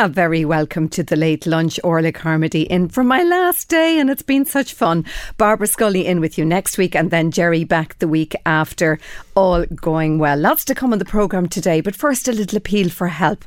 A very welcome to the late lunch, Orla Carmody in for my last day, and it's been such fun. Barbara Scully in with you next week, and then Jerry back the week after. All going well. Lots to come on the programme today, but first, a little appeal for help.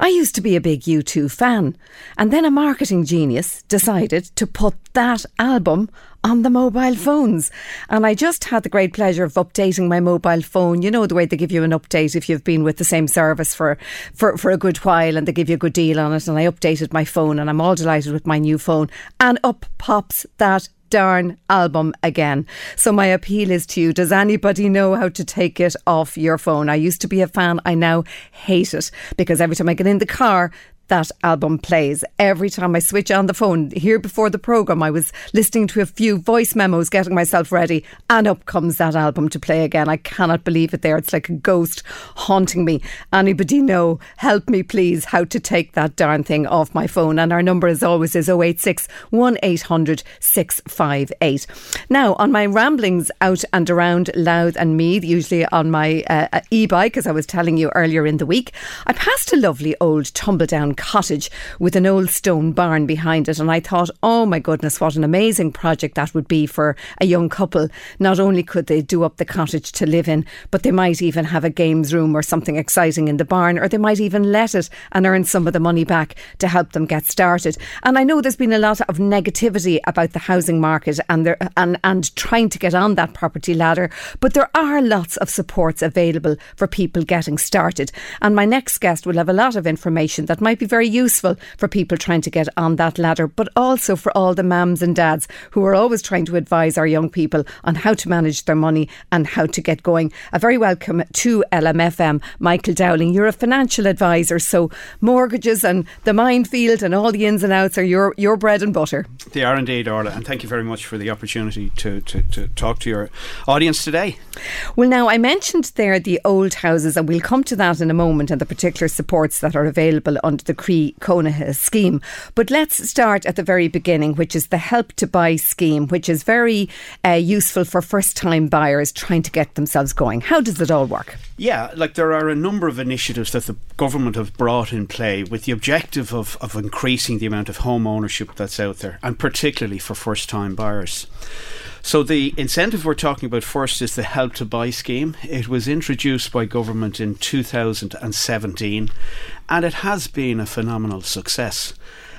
I used to be a big U2 fan, and then a marketing genius decided to put that album on the mobile phones. And I just had the great pleasure of updating my mobile phone. You know the way they give you an update if you've been with the same service for, for, for a good while and they give you a good deal on it. And I updated my phone and I'm all delighted with my new phone. And up pops that darn album again. So my appeal is to you. Does anybody know how to take it off your phone? I used to be a fan. I now hate it because every time I get in the car, that album plays every time I switch on the phone. Here before the programme, I was listening to a few voice memos, getting myself ready, and up comes that album to play again. I cannot believe it there. It's like a ghost haunting me. Anybody know? Help me, please, how to take that darn thing off my phone. And our number, as always, is 086 1800 658. Now, on my ramblings out and around Louth and Meath, usually on my uh, e bike, as I was telling you earlier in the week, I passed a lovely old tumble down cottage with an old stone barn behind it. And I thought, oh my goodness, what an amazing project that would be for a young couple. Not only could they do up the cottage to live in, but they might even have a games room or something exciting in the barn, or they might even let it and earn some of the money back to help them get started. And I know there's been a lot of negativity about the housing market and there, and and trying to get on that property ladder, but there are lots of supports available for people getting started. And my next guest will have a lot of information that might be be very useful for people trying to get on that ladder, but also for all the mums and dads who are always trying to advise our young people on how to manage their money and how to get going. A very welcome to LMFM, Michael Dowling. You're a financial advisor, so mortgages and the minefield and all the ins and outs are your, your bread and butter. They are indeed, Orla, and thank you very much for the opportunity to, to, to talk to your audience today. Well, now, I mentioned there the old houses, and we'll come to that in a moment and the particular supports that are available under the Croí Cónaithe scheme. But let's start at the very beginning, which is the Help to Buy scheme, which is very uh, useful for first time buyers trying to get themselves going. How does it all work? Yeah, like there are a number of initiatives that the government have brought in play with the objective of, of increasing the amount of home ownership that's out there, and particularly for first time buyers. So the incentive we're talking about first is the Help to Buy scheme. It was introduced by government in 2017 and it has been a phenomenal success.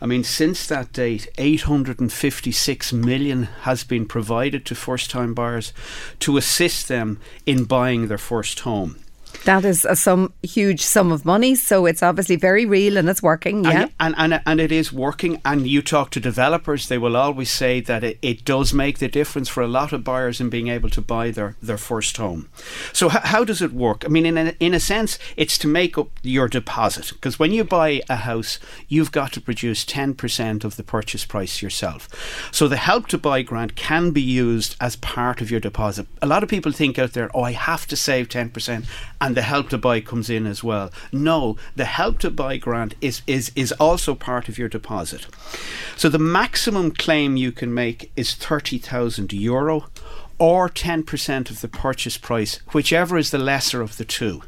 I mean, since that date, 856 million has been provided to first time buyers to assist them in buying their first home. That is a some huge sum of money, so it's obviously very real and it's working. Yeah, and and, and, and it is working. And you talk to developers, they will always say that it, it does make the difference for a lot of buyers in being able to buy their, their first home. So h- how does it work? I mean, in a, in a sense, it's to make up your deposit because when you buy a house, you've got to produce ten percent of the purchase price yourself. So the help to buy grant can be used as part of your deposit. A lot of people think out there, oh, I have to save ten percent and the help to buy comes in as well. No, the help to buy grant is, is, is also part of your deposit. So the maximum claim you can make is 30,000 euro or 10% of the purchase price, whichever is the lesser of the two.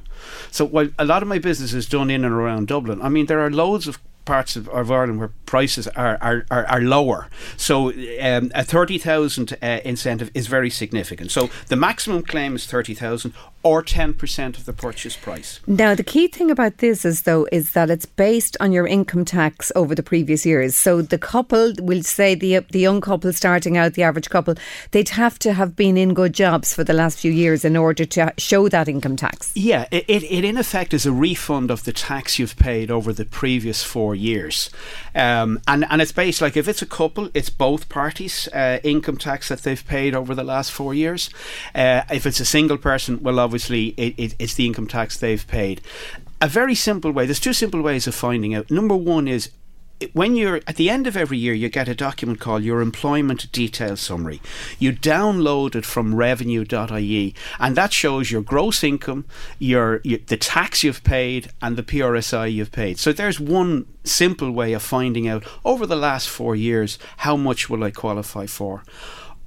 So while a lot of my business is done in and around Dublin, I mean there are loads of parts of, of Ireland where prices are, are, are, are lower. So um, a 30,000 uh, incentive is very significant. So the maximum claim is 30,000 or 10% of the purchase price. Now, the key thing about this is, though, is that it's based on your income tax over the previous years. So the couple, we'll say the, the young couple starting out, the average couple, they'd have to have been in good jobs for the last few years in order to show that income tax. Yeah, it, it, it in effect is a refund of the tax you've paid over the previous four years. Um, and, and it's based like if it's a couple, it's both parties' uh, income tax that they've paid over the last four years. Uh, if it's a single person, well, obviously it, it, it's the income tax they've paid. A very simple way, there's two simple ways of finding out. Number one is when you're at the end of every year, you get a document called your employment detail summary. You download it from revenue.ie, and that shows your gross income, your, your, the tax you've paid, and the PRSI you've paid. So there's one simple way of finding out over the last four years how much will I qualify for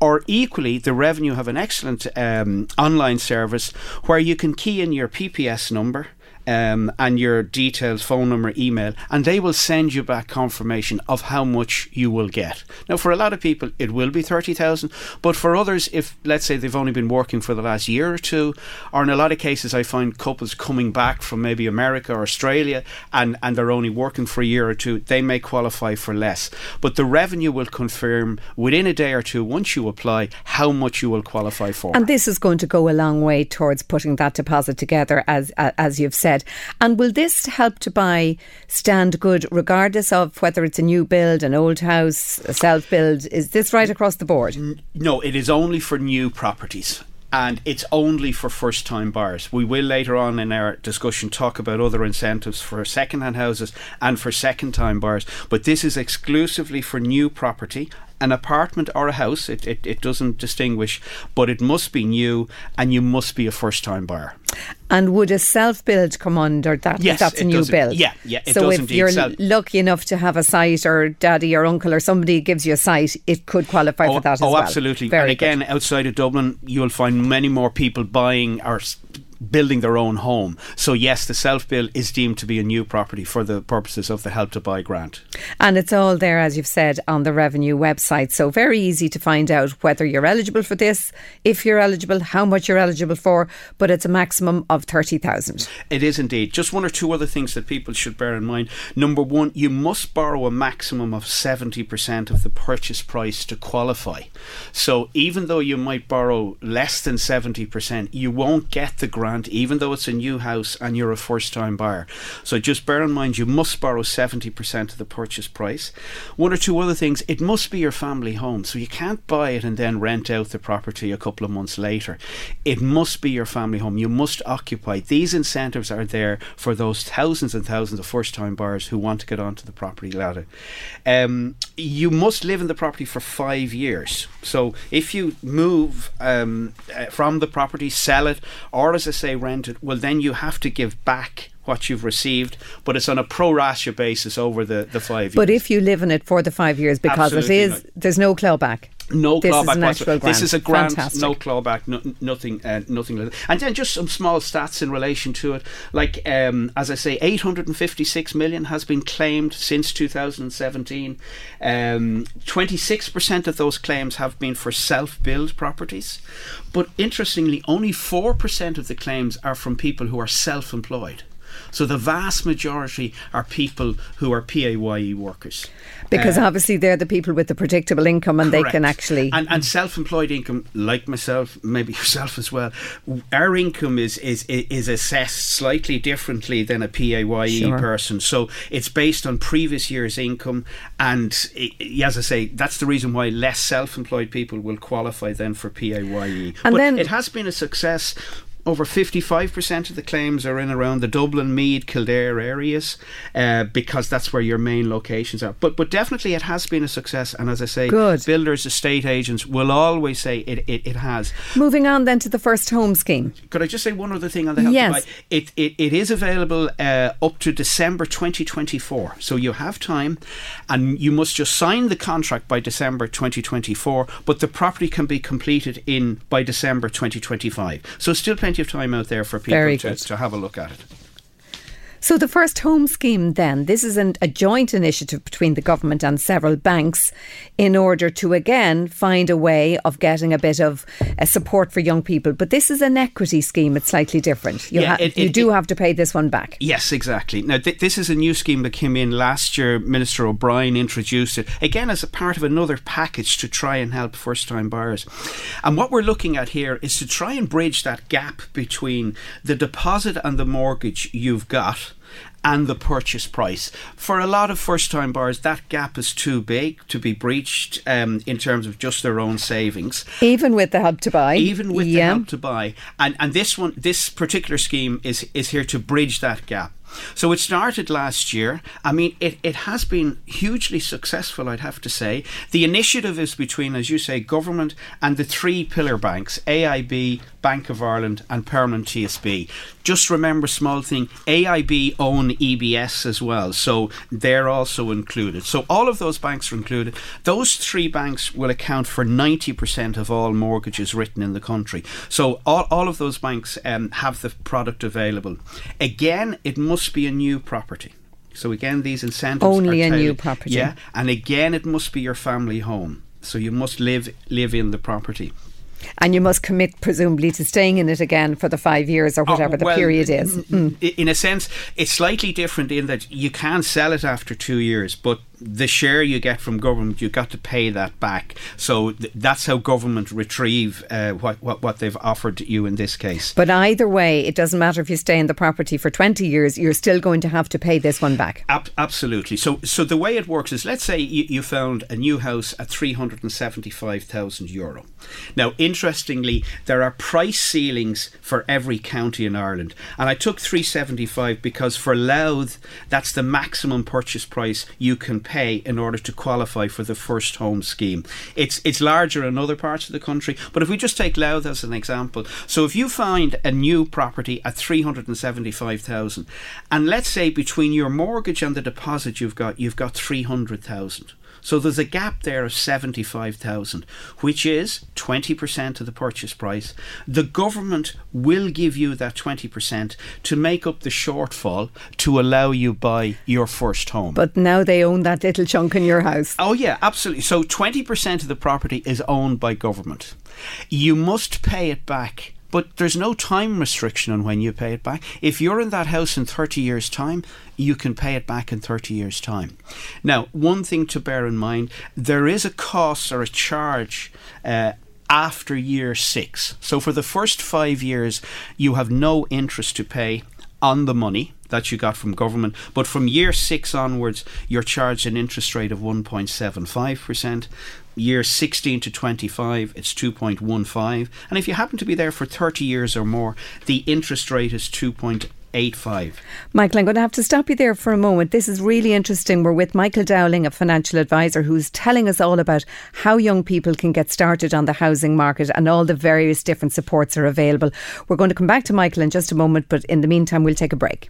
or equally, the revenue have an excellent um, online service where you can key in your PPS number um, and your details, phone number, email, and they will send you back confirmation of how much you will get. Now, for a lot of people, it will be 30,000, but for others, if let's say they've only been working for the last year or two, or in a lot of cases, I find couples coming back from maybe America or Australia and, and they're only working for a year or two, they may qualify for less. But the revenue will confirm within a day or two, once you apply, how much you will qualify for. And this is going to go a long way towards putting that deposit together, as, as you've said And will this help to buy stand good, regardless of whether it's a new build, an old house, a self build? Is this right across the board? No, it is only for new properties and it's only for first time buyers. We will later on in our discussion talk about other incentives for second hand houses and for second time buyers, but this is exclusively for new property an apartment or a house, it, it, it doesn't distinguish, but it must be new and you must be a first time buyer. And would a self build come under that? Yes, that's a new build. Yeah, yeah. so if you're self- lucky enough to have a site, or daddy or uncle or somebody gives you a site, it could qualify oh, for that oh, as well. absolutely. Very and again, good. outside of Dublin, you'll find many more people buying or building their own home. So yes, the self build is deemed to be a new property for the purposes of the Help to Buy grant. And it's all there, as you've said, on the revenue website. So very easy to find out whether you're eligible for this, if you're eligible, how much you're eligible for. But it's a maximum of thirty thousand. It is indeed. Just one or two other things that people should bear in mind. Number one, you must borrow a maximum of seventy percent of the purchase price to qualify. So even though you might borrow less than seventy percent, you won't get the grant even though it's a new house and you're a first time buyer. So just bear in mind you must borrow 70% of the purchase price. One or two other things, it must be your family home. So you can't buy it and then rent out the property a couple of months later. It must be your family home. You must occupy. These incentives are there for those thousands and thousands of first time buyers who want to get onto the property ladder. Um, you must live in the property for five years. So if you move um, uh, from the property, sell it, or as I say, rent it, well, then you have to give back what you've received, but it's on a pro rata basis over the, the five years. But if you live in it for the five years, because Absolutely it is, not. there's no clawback. No this clawback is actual. This is a grant, Fantastic. no clawback, no, nothing, uh, nothing like that. And then just some small stats in relation to it. Like, um, as I say, 856 million has been claimed since 2017. Um, 26% of those claims have been for self-build properties. But interestingly, only 4% of the claims are from people who are self-employed. So the vast majority are people who are PAYE workers. Because Uh, obviously they're the people with the predictable income and they can actually. and, and self-employed income, like myself, maybe yourself as well. Our income is is is assessed slightly differently than a PAYE Sure. person. So it's based on previous year's income, and i as I say, that's the reason why less self-employed people will qualify then for PAYE. And but then- it has been a success. Over 55% of the claims are in around the Dublin, Meath, Kildare areas uh, because that's where your main locations are. But but definitely it has been a success. And as I say, Good. builders, estate agents will always say it, it, it has. Moving on then to the first home scheme. Could I just say one other thing on the Help Yes. to Buy? It, it, it is available uh, up to December 2024. So you have time and you must just sign the contract by December 2024, but the property can be completed in by December 2025. So still plenty of time out there for people to, to have a look at it. So, the first home scheme, then, this is an, a joint initiative between the government and several banks in order to again find a way of getting a bit of uh, support for young people. But this is an equity scheme, it's slightly different. You, Yeah, ha- it- you it- do have to pay this one back. Yes, exactly. Now, th- this is a new scheme that came in last year. Minister O'Brien introduced it again as a part of another package to try and help first time buyers. And what we're looking at here is to try and bridge that gap between the deposit and the mortgage you've got. And the purchase price. For a lot of first time buyers, that gap is too big to be breached um, in terms of just their own savings Even with the help to buy. even with the yeah. help to buy. And and this one, this particular scheme is is here to bridge that gap. So it started last year. I mean, it, it has been hugely successful, I'd have to say. The initiative is between, as you say, government and the three pillar banks AIB, Bank of Ireland, and Permanent TSB. Just remember, small thing AIB own EBS as well, so they're also included. So all of those banks are included. Those three banks will account for 90% of all mortgages written in the country. So all, all of those banks um, have the product available. Again, it must be a new property. So again, these incentives Only a new property. Yeah, and again, it must be your family home. So you must live live in the property. And you must commit, presumably, to staying in it again for the five years or whatever Oh, the period is. Mm. In a sense, it's slightly different in that you can sell it after two years, but the share you get from government, you've got to pay that back. So th- that's how government retrieve uh, what, what what they've offered you in this case. But either way, it doesn't matter if you stay in the property for 20 years, you're still going to have to pay this one back. Ab- absolutely. So, so the way it works is, let's say you, you found a new house at three hundred and seventy-five thousand euro. Now, interestingly, there are price ceilings for every county in Ireland, and I took three seventy-five because for Louth, that's the maximum purchase price you can pay in order to qualify for the first home scheme. It's it's larger in other parts of the country, but if we just take Louth as an example, so if you find a new property at three hundred and seventy-five thousand, and let's say between your mortgage and the deposit you've got, you've got three hundred thousand. So there's a gap there of 75,000, which is 20% of the purchase price. The government will give you that 20% to make up the shortfall to allow you buy your first home. But now they own that little chunk in your house. Oh, yeah, absolutely. So 20% of the property is owned by government. You must pay it back. But there's no time restriction on when you pay it back. If you're in that house in 30 years' time, you can pay it back in 30 years' time. Now, one thing to bear in mind there is a cost or a charge. Uh, after year six. So, for the first five years, you have no interest to pay on the money that you got from government. But from year six onwards, you're charged an interest rate of 1.75%. Year 16 to 25, it's 2.15. And if you happen to be there for 30 years or more, the interest rate is 2.85. Michael, I'm going to have to stop you there for a moment. This is really interesting. We're with Michael Dowling, a financial advisor, who's telling us all about how young people can get started on the housing market and all the various different supports are available. We're going to come back to Michael in just a moment, but in the meantime, we'll take a break.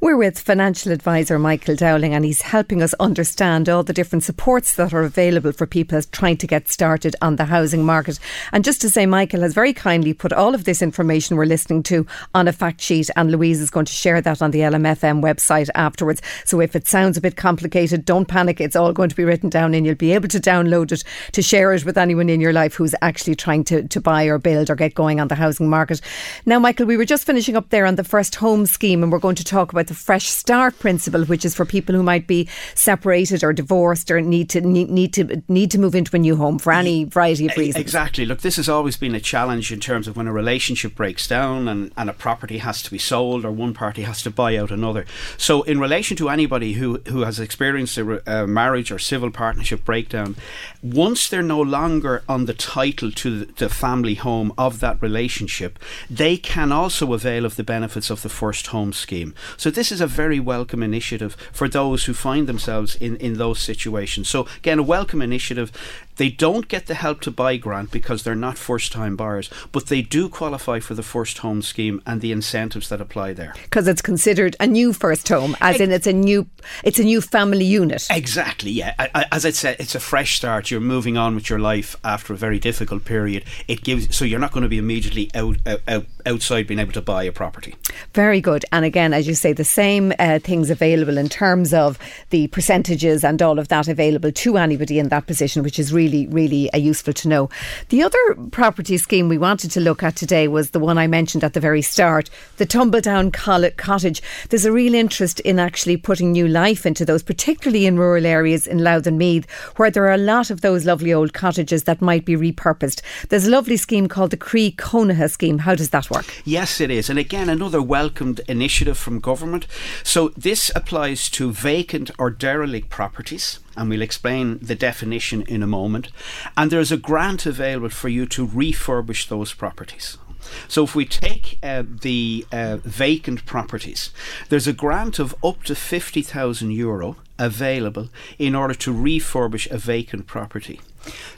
We're with financial advisor Michael Dowling, and he's helping us understand all the different supports that are available for people trying to get started on the housing market. And just to say, Michael has very kindly put all of this information we're listening to on a fact sheet, and Louise is going to share that on the LMFM website afterwards. So if it sounds a bit complicated, don't panic. It's all going to be written down, and you'll be able to download it to share it with anyone in your life who's actually trying to, to buy or build or get going on the housing market. Now, Michael, we were just finishing up there on the first home scheme, and we're going to talk about the Fresh Start principle, which is for people who might be separated or divorced or need to need, need to need to move into a new home for any variety of reasons. Exactly. Look, this has always been a challenge in terms of when a relationship breaks down and, and a property has to be sold or one party has to buy out another. So, in relation to anybody who, who has experienced a, a marriage or civil partnership breakdown, once they're no longer on the title to the, the family home of that relationship, they can also avail of the benefits of the first home scheme. So, this is a very welcome initiative for those who find themselves in, in those situations. So, again, a welcome initiative. They don't get the help to buy grant because they're not first time buyers, but they do qualify for the first home scheme and the incentives that apply there. Because it's considered a new first home, as in it's a new it's a new family unit. Exactly, yeah. As I said, it's a fresh start. You're moving on with your life after a very difficult period. It gives so you're not going to be immediately out, out, out outside being able to buy a property. Very good. And again, as you say, the same uh, things available in terms of the percentages and all of that available to anybody in that position, which is really, really really uh, useful to know. The other property scheme we wanted to look at today was the one I mentioned at the very start, the Tumbledown Cottage. There's a real interest in actually putting new life into those, particularly in rural areas in Louth and Meath, where there are a lot of those lovely old cottages that might be repurposed. There's a lovely scheme called the Croí Cónaithe scheme. How does that work? Yes, it is. And again, another welcomed initiative from government. So this applies to vacant or derelict properties and we'll explain the definition in a moment. And there's a grant available for you to refurbish those properties. So if we take uh, the uh, vacant properties, there's a grant of up to 50,000 euro available in order to refurbish a vacant property.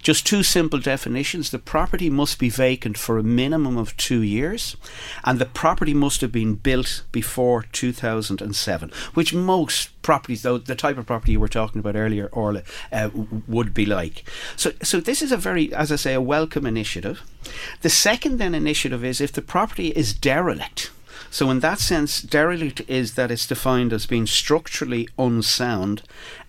Just two simple definitions. The property must be vacant for a minimum of two years, and the property must have been built before 2007, which most properties, though the type of property you were talking about earlier, Orla, uh, would be like. So, so this is a very, as I say, a welcome initiative. The second then initiative is if the property is derelict. So, in that sense, derelict is that it's defined as being structurally unsound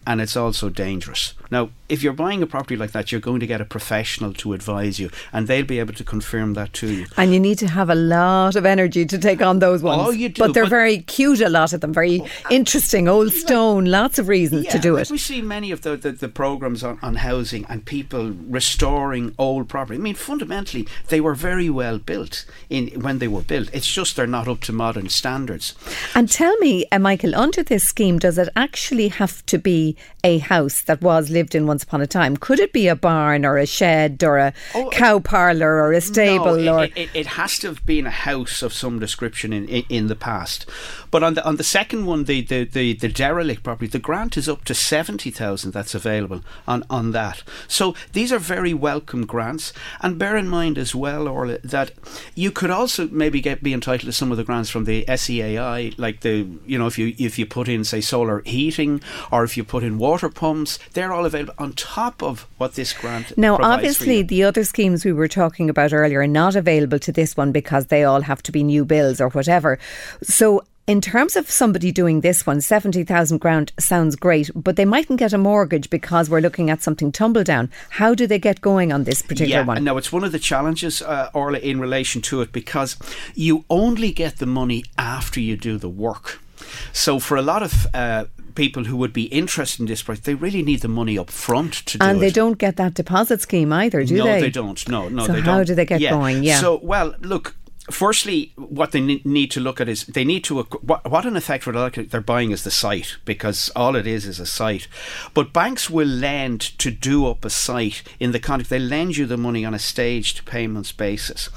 and it's also dangerous. Now, if you're buying a property like that, you're going to get a professional to advise you, and they'll be able to confirm that to you. And you need to have a lot of energy to take on those ones. Oh, you do. But they're but very cute, a lot of them, very oh, interesting, old stone, lots of reasons yeah, to do like it. We see many of the, the, the programs on, on housing and people restoring old property. I mean, fundamentally, they were very well built in when they were built. It's just they're not up to modern standards. And tell me, uh, Michael, under this scheme, does it actually have to be a house that was lived in once upon a time? Could it be a barn or a shed or a oh, cow parlour or a stable? No, or it, it, it, has to have been a house of some description in, in, in, the past. But on the on the second one, the, the, the, the derelict property, the grant is up to seventy thousand that's available on, on that. So these are very welcome grants. And bear in mind as well, Orla, that you could also maybe get be entitled to some of the grants from the SEAI, like the you know if you if you put in say solar heating or if you put in water pumps, they're all available on top of what this grant. Now, obviously, the other schemes we were talking about earlier are not available to this one because they all have to be new bills or whatever. So, in terms of somebody doing this one, 70,000 grand sounds great, but they mightn't get a mortgage because we're looking at something tumble down. How do they get going on this particular yeah, one? No, it's one of the challenges, uh, Orla, in relation to it because you only get the money after you do the work. So for a lot of uh, people who would be interested in this project, they really need the money up front to do and it. they don't get that deposit scheme either, do no, they? No, they don't. No, no, so they how don't. do they get yeah. going? Yeah. So, well, look, firstly, what they need to look at is they need to what, what in effect what they're buying is the site because all it is is a site. But banks will lend to do up a site in the context they lend you the money on a staged payments basis.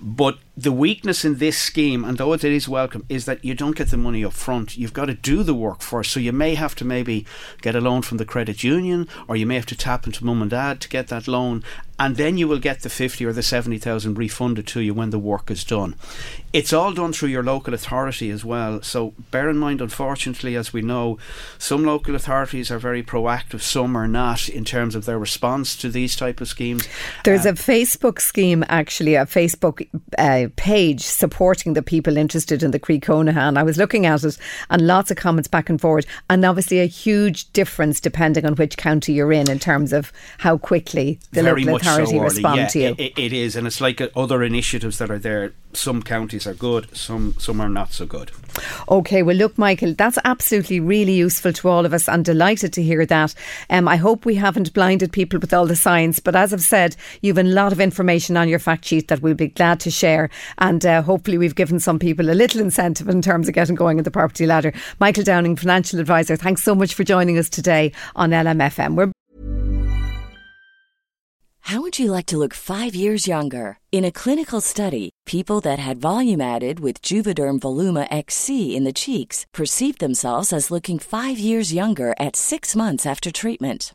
But the weakness in this scheme, and though it is welcome, is that you don't get the money up front. You've got to do the work first. So you may have to maybe get a loan from the credit union, or you may have to tap into mum and dad to get that loan, and then you will get the 50 or the 70,000 refunded to you when the work is done. It's all done through your local authority as well. So bear in mind, unfortunately, as we know, some local authorities are very proactive, some are not in terms of their response to these type of schemes. There's uh, a Facebook scheme, actually, a Facebook uh, page supporting the people interested in the Croí Cónaithe. And I was looking at it and lots of comments back and forward. And obviously, a huge difference depending on which county you're in in terms of how quickly the local authority so, respond yeah, to you. It, it is. And it's like other initiatives that are there. Some counties are good, some, some are not so good. Okay, well, look, Michael, that's absolutely really useful to all of us. I'm delighted to hear that. Um, I hope we haven't blinded people with all the science, but as I've said, you've a lot of information on your fact sheet that we'll be glad to share. And uh, hopefully, we've given some people a little incentive in terms of getting going in the property ladder. Michael Dowling, financial advisor, thanks so much for joining us today on LMFM. We're How would you like to look five years younger? In a clinical study, people that had volume added with Juvederm Voluma XC in the cheeks perceived themselves as looking five years younger at six months after treatment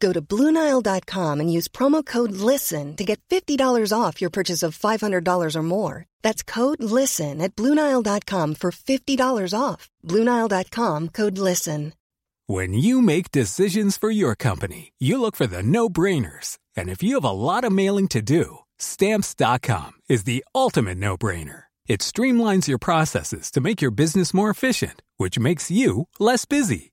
Go to BlueNile.com and use promo code LISTEN to get $50 off your purchase of $500 or more. That's code LISTEN at BlueNile.com for $50 off. BlueNile.com code LISTEN. When you make decisions for your company, you look for the no brainers. And if you have a lot of mailing to do, Stamps.com is the ultimate no brainer. It streamlines your processes to make your business more efficient, which makes you less busy.